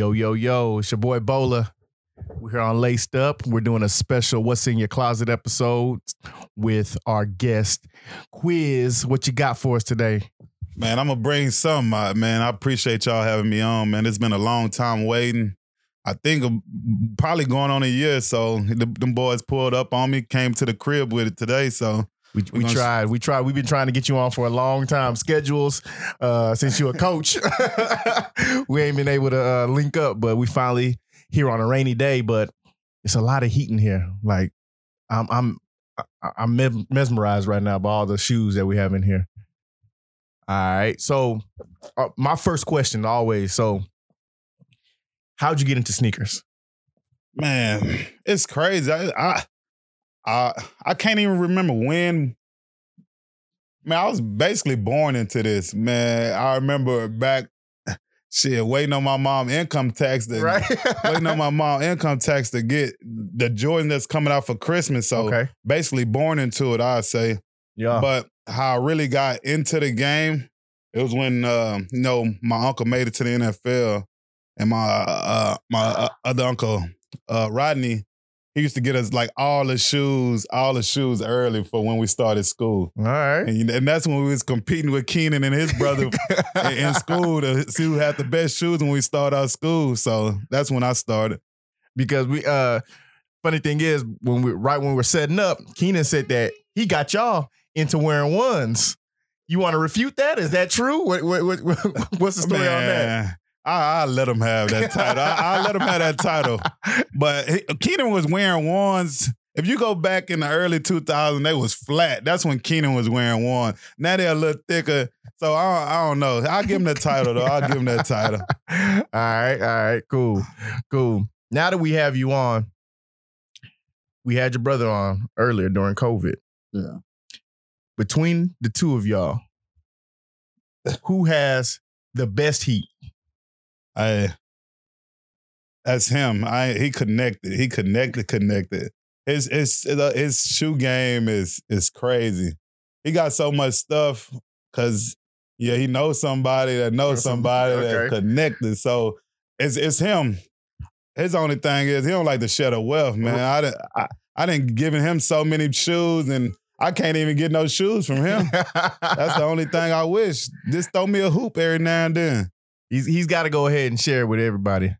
Yo, yo, yo, it's your boy Bola. We're here on Laced Up. We're doing a special What's in Your Closet episode with our guest, Quiz. What you got for us today? Man, I'm gonna bring some, uh, man. I appreciate y'all having me on, man. It's been a long time waiting. I think probably going on a year. So the, them boys pulled up on me, came to the crib with it today. So We, we gonna- tried. We tried. We've been trying to get you on for a long time. Schedules, uh, since you're a coach, we ain't been able to uh, link up, but we finally here on a rainy day. But it's a lot of heat in here. Like I'm, I'm, I'm mesmerized right now by all the shoes that we have in here. All right. So, uh, my first question always. So, how'd you get into sneakers? man, it's crazy. I I I, I can't even remember when. Man, I was basically born into this. Man, I remember back, shit, waiting on my mom income tax to Right. waiting on my mom income tax to get the Jordan that's coming out for Christmas. So okay. basically born into it, I'd say. Yeah. But how I really got into the game, it was when um, you know my uncle made it to the NFL, and my uh, my uh, other uncle uh, Rodney, he used to get us like all the shoes, all the shoes early for when we started school, all right. and, and that's when we was competing with Keenan and his brother in, in school to see who had the best shoes when we started our school. So that's when I started. because we uh funny thing is when we right when we were setting up, Keenan said that he got y'all into wearing ones. You want to refute that? Is that true? What, what, what, what's the story on that? Man, I, I let him have that title. I, I let him have that title. But he- Keenan was wearing ones. If you go back in the early 2000s, they was flat. That's when Keenan was wearing one. Now they're a little thicker. So I, I don't know. I'll give him the title though. I'll give him that title. all right, all right, cool, cool. Now that we have you on, we had your brother on earlier during COVID. Yeah. Between the two of y'all, who has the best heat? I that's him. I he connected. He connected, connected. His his his shoe game is is crazy. He got so much stuff because yeah, he knows somebody that knows somebody okay. that connected. So it's it's him. His only thing is he don't like to share the wealth, man. I didn't I, I didn't giving him so many shoes and I can't even get no shoes from him. That's the only thing I wish. Just throw me a hoop every now and then. He's he's got to go ahead and share it with everybody.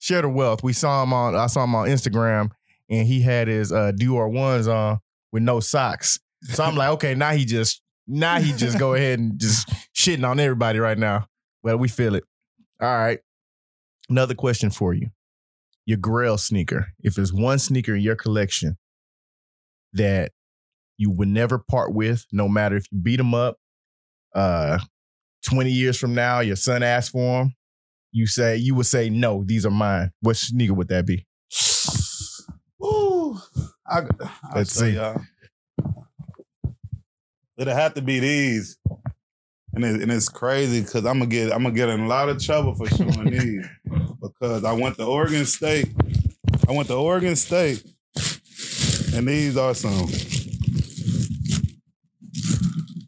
Share the wealth. We saw him on. I saw him on Instagram, and he had his uh, Dior ones on with no socks. So I'm like, okay, now he just now he just go ahead and just shitting on everybody right now. But we feel it. All right. Another question for you: Your Grail sneaker. If there's one sneaker in your collection that you would never part with, no matter if you beat them up, uh, 20 years from now, your son asks for them, you say you would say no, these are mine. What sneaker would that be? Ooh, I, Let's Let's see. Uh, see. Y'all. It'll have to be these, and, it, and it's crazy because I'm gonna get I'm gonna get in a lot of trouble for showing these because I went to Oregon State. I went to Oregon State, and these are some.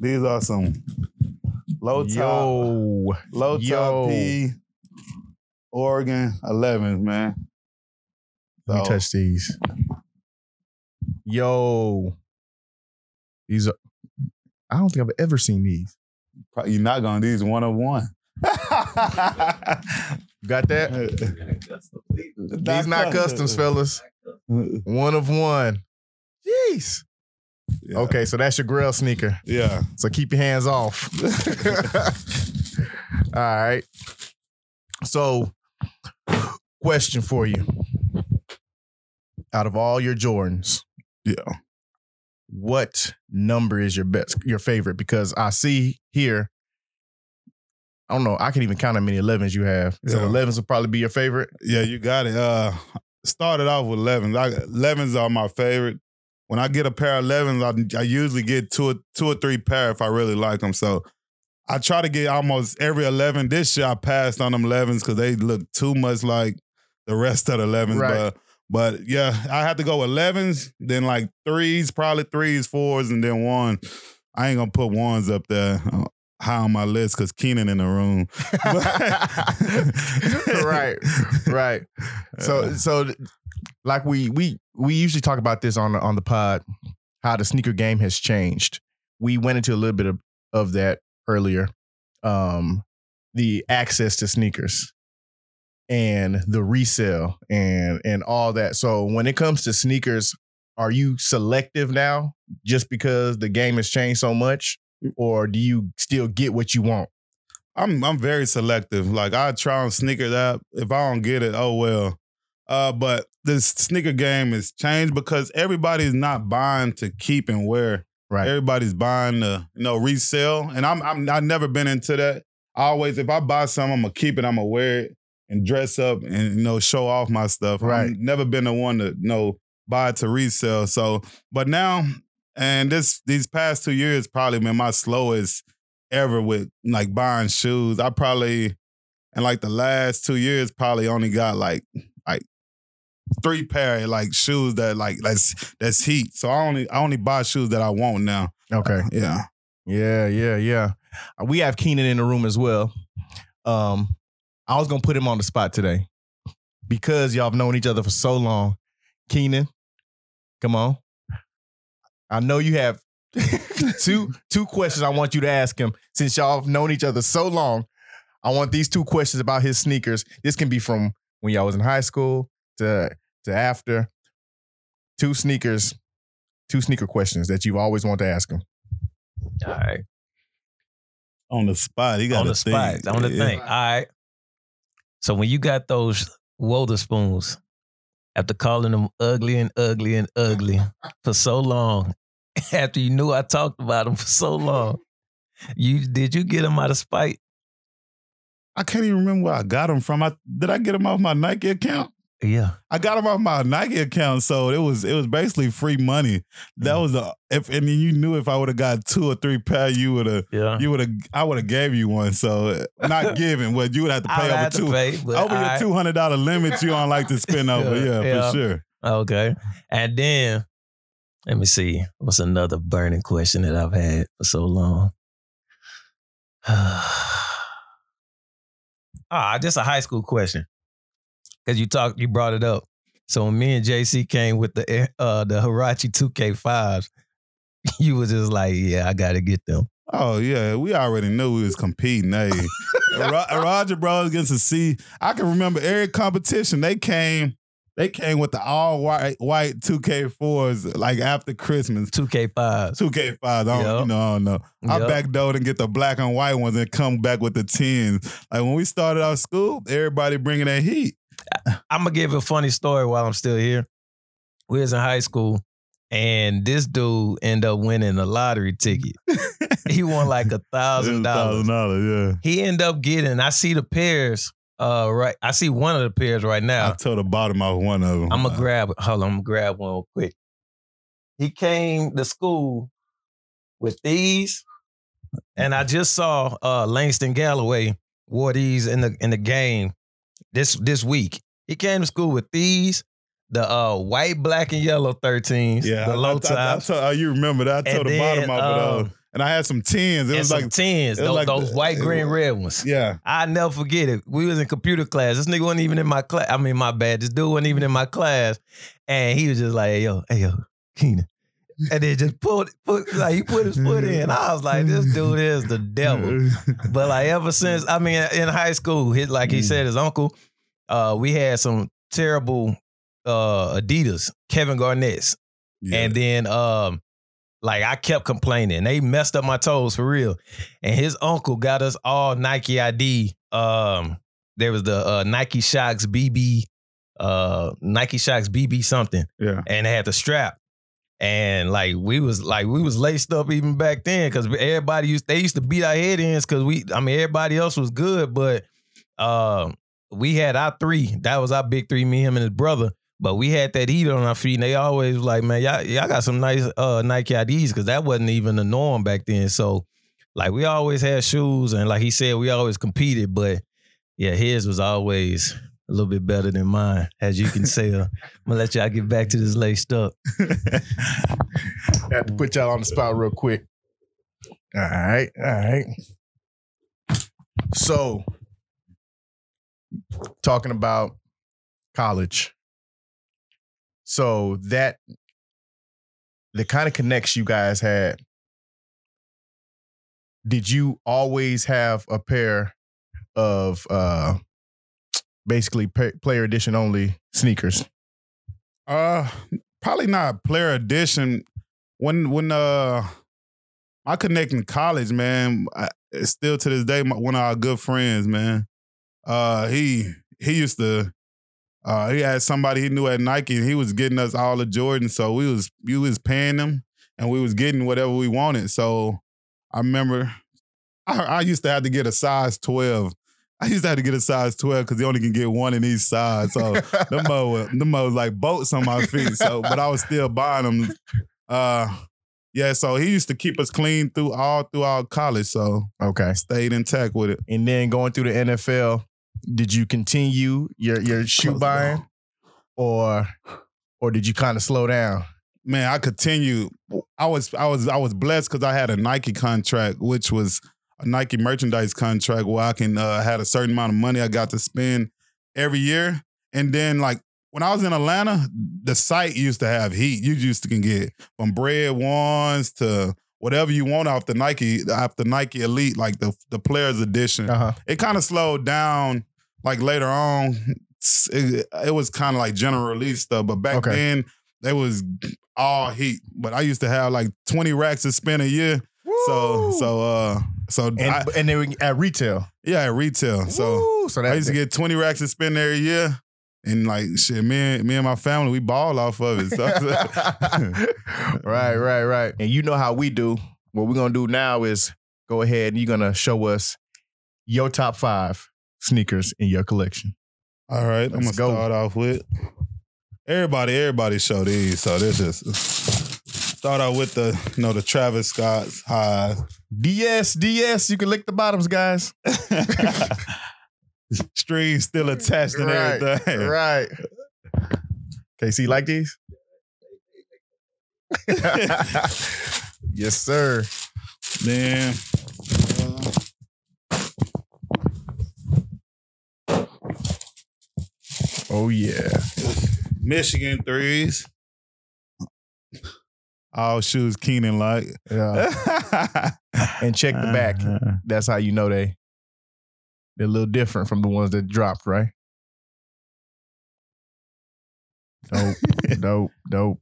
These are some low top, Yo, low yo. top P, Oregon 11s, man. let me touch these. Yo, these are. I don't think I've ever seen these. Probably You're not gonna. These one of one. Got that? These not customs, fellas. One of one. Jeez. Yeah. Okay, so that's your grail sneaker. Yeah. So keep your hands off. All right. So, question for you. Out of all your Jordans, Yeah. what number is your best, your favorite? Because I see here, I don't know, I can even count how many 11s you have. So Yeah. 11s will probably be your favorite. Yeah, you got it. Uh started off with 11s. I, 11s are my favorite. When I get a pair of 11s, I, I usually get two or, two or three pair if I really like them. So I try to get almost every 11. This year I passed on them 11s because they look too much like the rest of the 11s. Right. But, but yeah, I have to go 11s, then like threes, probably threes, fours, and then one. I ain't gonna put ones up there. Uh, high on my list because Keenan in the room. right, right. So, so like we we we usually talk about this on on the pod, how the sneaker game has changed. We went into a little bit of, of that earlier. Um, the access to sneakers and the resale and and all that. So when it comes to sneakers, are you selective now just because the game has changed so much, or do you still get what you want? I'm I'm very selective. Like I try on sneaker that if I don't get it, oh well. Uh, but this sneaker game has changed because everybody's not buying to keep and wear. Right. Everybody's buying to you know resell, and I'm I'm I've never been into that. I always if I buy something, I'm gonna keep it. I'm gonna wear it and dress up and you know show off my stuff. Right. I've never been the one to you know buy to resell. So, but now and this these past two years probably been my slowest ever with like buying shoes. I probably in like the last two years probably only got like three pair of like shoes that like that's that's heat. So I only I only buy shoes that I want now. Okay. Yeah. Yeah, yeah, yeah. We have Keenan in the room as well. Um, I was gonna put him on the spot today because y'all have known each other for so long. Keenan, come on. I know you have two two questions I want you to ask him since y'all have known each other so long. I want these two questions about his sneakers. This can be from when y'all was in high school to to after. Two sneakers, two sneaker questions that you've always wanted to ask him. All right. On the spot. He got on the spot. On the thing. All right. So when you got those Wotherspoons, after calling them ugly and ugly and ugly for so long, after you knew I talked about them for so long, you did you get them out of spite? I can't even remember where I got them from. I did I get them off my Nike account? Yeah. I got them off my Nike account, so it was it was basically free money. That Mm. was a if and then you knew if I would have got two or three pair, you would have Yeah. you would have I would have gave you one. So not giving, but you would have to pay over two pay, over your two hundred dollar limit. You don't like to spend over, yeah, Yeah. for sure. Okay. And then let me see. What's another burning question that I've had for so long? ah, just a high school question. Cause you talked, you brought it up. So when me and JC came with the uh the Huarache 2K5s, you was just like, yeah, I gotta get them. Oh yeah, we already knew we was competing. Hey, Roger Bros against the C. I can remember every competition they came. They came with the all white white two K fours like after Christmas. 2K5s. Two K fives. I don't, Yup. you know, I don't know. I backdoored and get the black and white ones and come back with the tens. Like when we started our school, everybody bringing that heat. I'm gonna give a funny story while I'm still here. We was in high school, and this dude ended up winning a lottery ticket. he won like a thousand Thousand dollars. Yeah. He ended up getting. I see the pairs. Uh, right. I see one of the pairs right now. I told the bottom of one of them. I'm gonna grab. Hold on. I'm gonna grab one real quick. He came to school with these, and I just saw uh Langston Galloway wore these in the in the game this this week. He came to school with these, the uh white, black, and yellow 13s, Yeah, the I- low I, I, I, tops. told- oh, you remember that? I told the bottom then, of those. um, And I had some tens. It was like, tens, those, like those the- white, green, was- red ones. yeah. I never forget it. We was in computer class. This nigga wasn't even in my class. I mean, my bad. This dude wasn't even in my class, and he was just like, "Hey yo, hey yo, Keenan," and then just put put like he put his foot in. I was like, "This dude is the devil." But like ever since, I mean, in high school, his like he Mm. said, his uncle, uh, we had some terrible uh Adidas, Kevin Garnett's, Yeah. and then um, like I kept complaining. They messed up my toes for real. And his uncle got us all Nike ID. Um, there was the uh, Nike Shox BB, uh, Nike Shox BB something, yeah. and they had the strap. And like we was like we was laced up even back then because everybody used they used to beat our head ins because we I mean everybody else was good but uh, we had our three. That was our big three me him and his brother. But we had that heat on our feet and they always like man y'all, y'all got some nice uh, Nike IDs because that wasn't even the norm back then. So like we always had shoes and like he said we always competed but yeah his was always a little bit better than mine as you can tell. I'm gonna let y'all get back to this laced up. Had to put y'all on the spot real quick. All right, all right. So, talking about college. So that the kind of connects you guys had. Did you always have a pair of uh basically pa- player edition only sneakers? Uh, probably not player edition. When when uh, I connect in college, man. I, still to this day my, one of our good friends, man. Uh, he he used to. Uh, he had somebody he knew at Nike, and he was getting us all the Jordan. So we was we was paying them, and we was getting whatever we wanted. So I remember, I, I used to have to get a size twelve. I used to have to get a size twelve because you only can get one in each size. So the mo them mo was like boats on my feet. So, but I was still buying them. Uh, yeah. So he used to keep us clean through all throughout college. So Okay. stayed intact with it. And then going through the NFL, did you continue your your shoe Close buying, down. or or did you kind of slow down? Man, I continued. I was I was I was blessed because I had a Nike contract, which was a Nike merchandise contract where I can uh, had a certain amount of money I got to spend every year. And then like when I was in Atlanta, the site used to have heat. You used to can get from bread ones to whatever you want off the Nike, off the Nike Elite, like the the players edition. Uh huh. It kind of slowed down like later on. It, it was kind of like general release stuff, but back Okay. then it was all heat. But I used to have like 20 racks to spend a year. So so uh so and I, and they were at retail. yeah, at retail. So Woo! so that I used to get 20 racks to spend every year. And like shit, me and me and my family, we ball off of it. So right, right, right. And you know how we do. What we're gonna do now is go ahead and you're gonna show us your top five sneakers in your collection. All right, I'm gonna go. start off with everybody. Everybody show these, so this is start out with the you know the Travis Scott's high. DS, DS, you can lick the bottoms, guys. Strings still attached and right, everything. right. KC, like these? yes, sir. Man. uh, Oh yeah. Michigan threes. All shoes Keenan like. Yeah. And check the back. Uh-huh. That's how you know they they're a little different from the ones that dropped, right? Dope, dope, dope.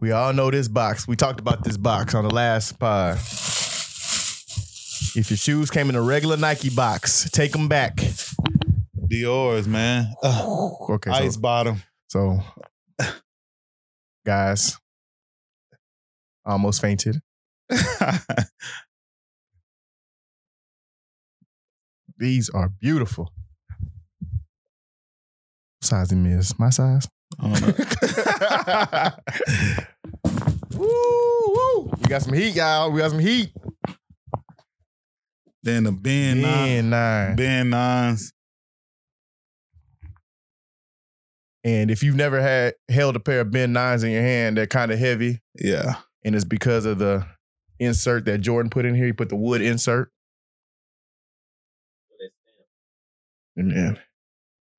We all know this box. We talked about this box on the last pod. If your shoes came in a regular Nike box, take them back. Dior's man. Ugh. Okay, so, Ice bottom. so guys, almost fainted. These are beautiful. What size them is? My size? I don't know. woo, woo. We got some heat, y'all. We got some heat. then the Bin nine. Bin nine. Bin nines. And if you've never had held a pair of Bin nines in your hand, they're kind of heavy. Yeah. And it's because of the insert that Jordan put in here. He put the wood insert. And then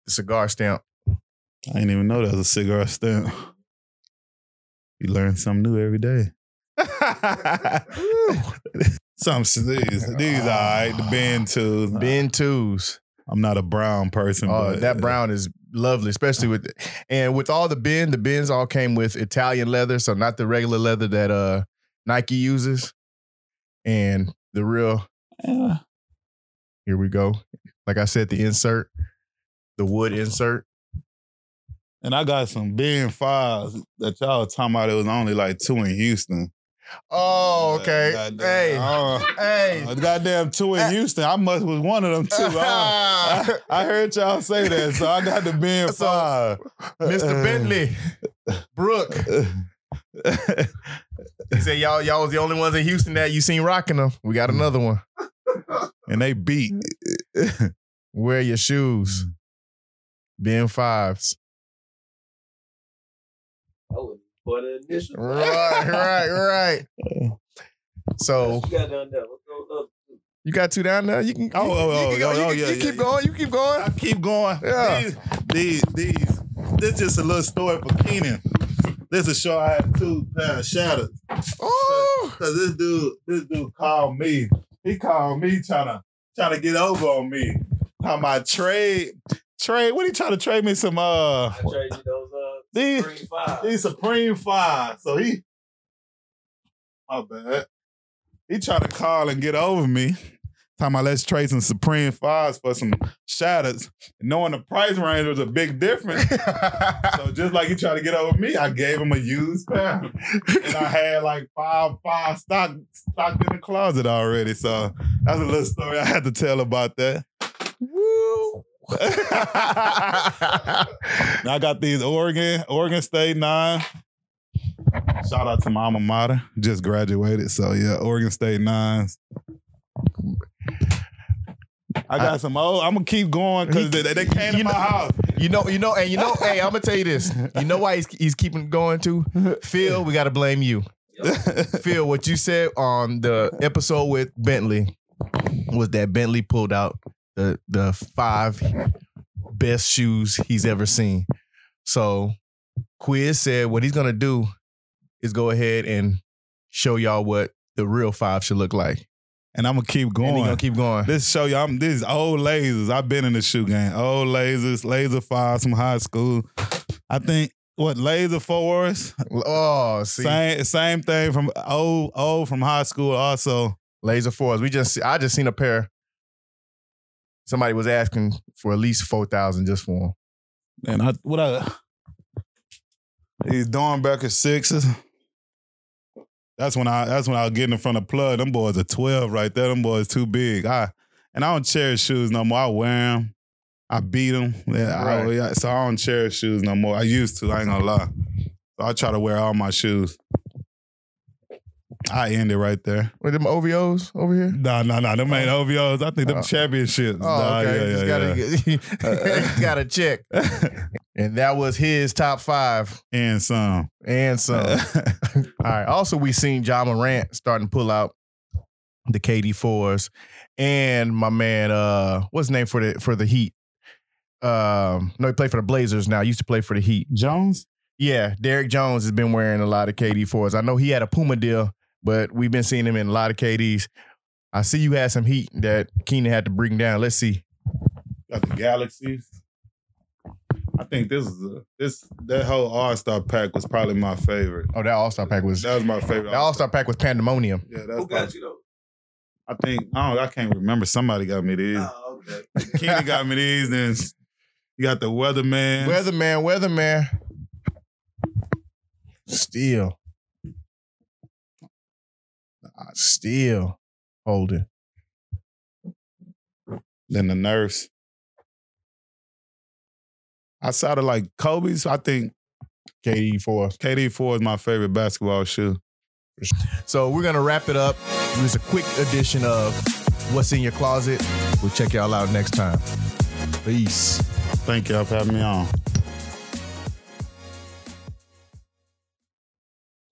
the cigar stamp. I didn't even know that was a cigar stamp. You learn something new every day. Some these these all right. The Bin twos. Bin twos. I'm not a brown person. Oh, but that brown is lovely, especially with and with all the Bin, the Bins all came with Italian leather, so not the regular leather that uh Nike uses. And the real, Yeah. here we go. Like I said, the insert, the wood insert. And I got some Bin fives that y'all were talking about. It was only like two in Houston. Oh, okay. Goddamn. Hey, Oh, hey. uh, goddamn two in Houston. I must was one of them too. I, I, I heard y'all say that, so I got the Bin So, five. Mr. Bentley, Brooke. He said y'all y'all was the only ones in Houston that you seen rocking them. We got another one. and they beat. Wear your shoes. Bin fives. For the initial. Right, right, right. So You got down there. Let's go up. you got two down there. You can. Oh, oh, you oh, can oh, you, oh, yeah, you yeah, keep yeah. going. You keep going. I keep going. Yeah. These, these, these. This just a little story for Keenan. This is show I had two pair of shadows. Oh, Cause this dude, this dude called me. He called me trying to trying to get over on me. Talking about trade, trade. What he trying to trade me some uh I trade you those uh these Supreme Five. these Supreme Five. So he my bad. He tried to call and get over me. Talking about let's trade some Supreme Fives for some shadows. Knowing the price range was a big difference. So just like he tried to get over me, I gave him a used pair, and I had like five five stock stocked in the closet already. So that's a little story I had to tell about that. Woo. I got these Oregon Oregon State nine. Shout out to my alma mater, just graduated. So yeah, Oregon State nines. I got some old. I'm gonna keep going because they, they came to You my know- house. You know, you know, and you know, hey, I'm gonna tell you this. You know why he's he's keeping going too? Phil, we gotta blame you. Phil, what you said on the episode with Bentley was that Bentley pulled out the the five best shoes he's ever seen. So Quiz said what he's gonna do is go ahead and show y'all what the real five should look like. and I'm gonna keep And he's going. gonna keep going. This show y'all. I'm this is old lasers. I've been in the shoe game. Old lasers, laser five from high school. I think what laser fours. Oh, see, Same same thing from old old from high school. Also, laser fours. We just I just seen a pair. Somebody was asking for at least four thousand just for him. and I what I these Doernbecher sixes. That's when I that's when I was getting in front of plug. Them boys are twelve right there. Them boys too big. I and I don't cherish shoes no more. I wear them. I beat them. Yeah, Right. yeah, so I don't cherish shoes no more. I used to. I ain't gonna lie. So I try to wear all my shoes. I end it right there. With them OVOs over here. No, no, no. Them ain't OVOs. I think them Oh. championships. Oh, Nah, okay. yeah, Just yeah, gotta yeah. gotta check. And that was his top five and some. and some. All right. Also, we seen Ja Morant starting to pull out the KD fours, and my man, uh, what's his name for the for the Heat? Um, no, he played for the Blazers now. He used to play for the Heat. Jones? Yeah, Derrick Jones has been wearing a lot of KD fours. I know he had a Puma deal, but we've been seeing him in a lot of KDs. I see you had some heat that Keenan had to bring down. Let's see. Got the Galaxies. I think this is a, this that whole All Star pack was probably my favorite. Oh, that All Star pack was That was my favorite. that All Star pack was pandemonium. Yeah, that's Who got probably- you though? I think I don't. I can't remember. Somebody got me these. Oh, okay. Keenan got me these. Then you got the Weatherman. Weatherman, Weatherman. Still. Still holding. then the Nurse. Outside of like Kobe's, I think KD four. KD four is my favorite basketball shoe. So we're gonna wrap it up. It was a quick edition of What's in Your Closet. We'll check y'all out next time. Peace. Thank y'all for having me on.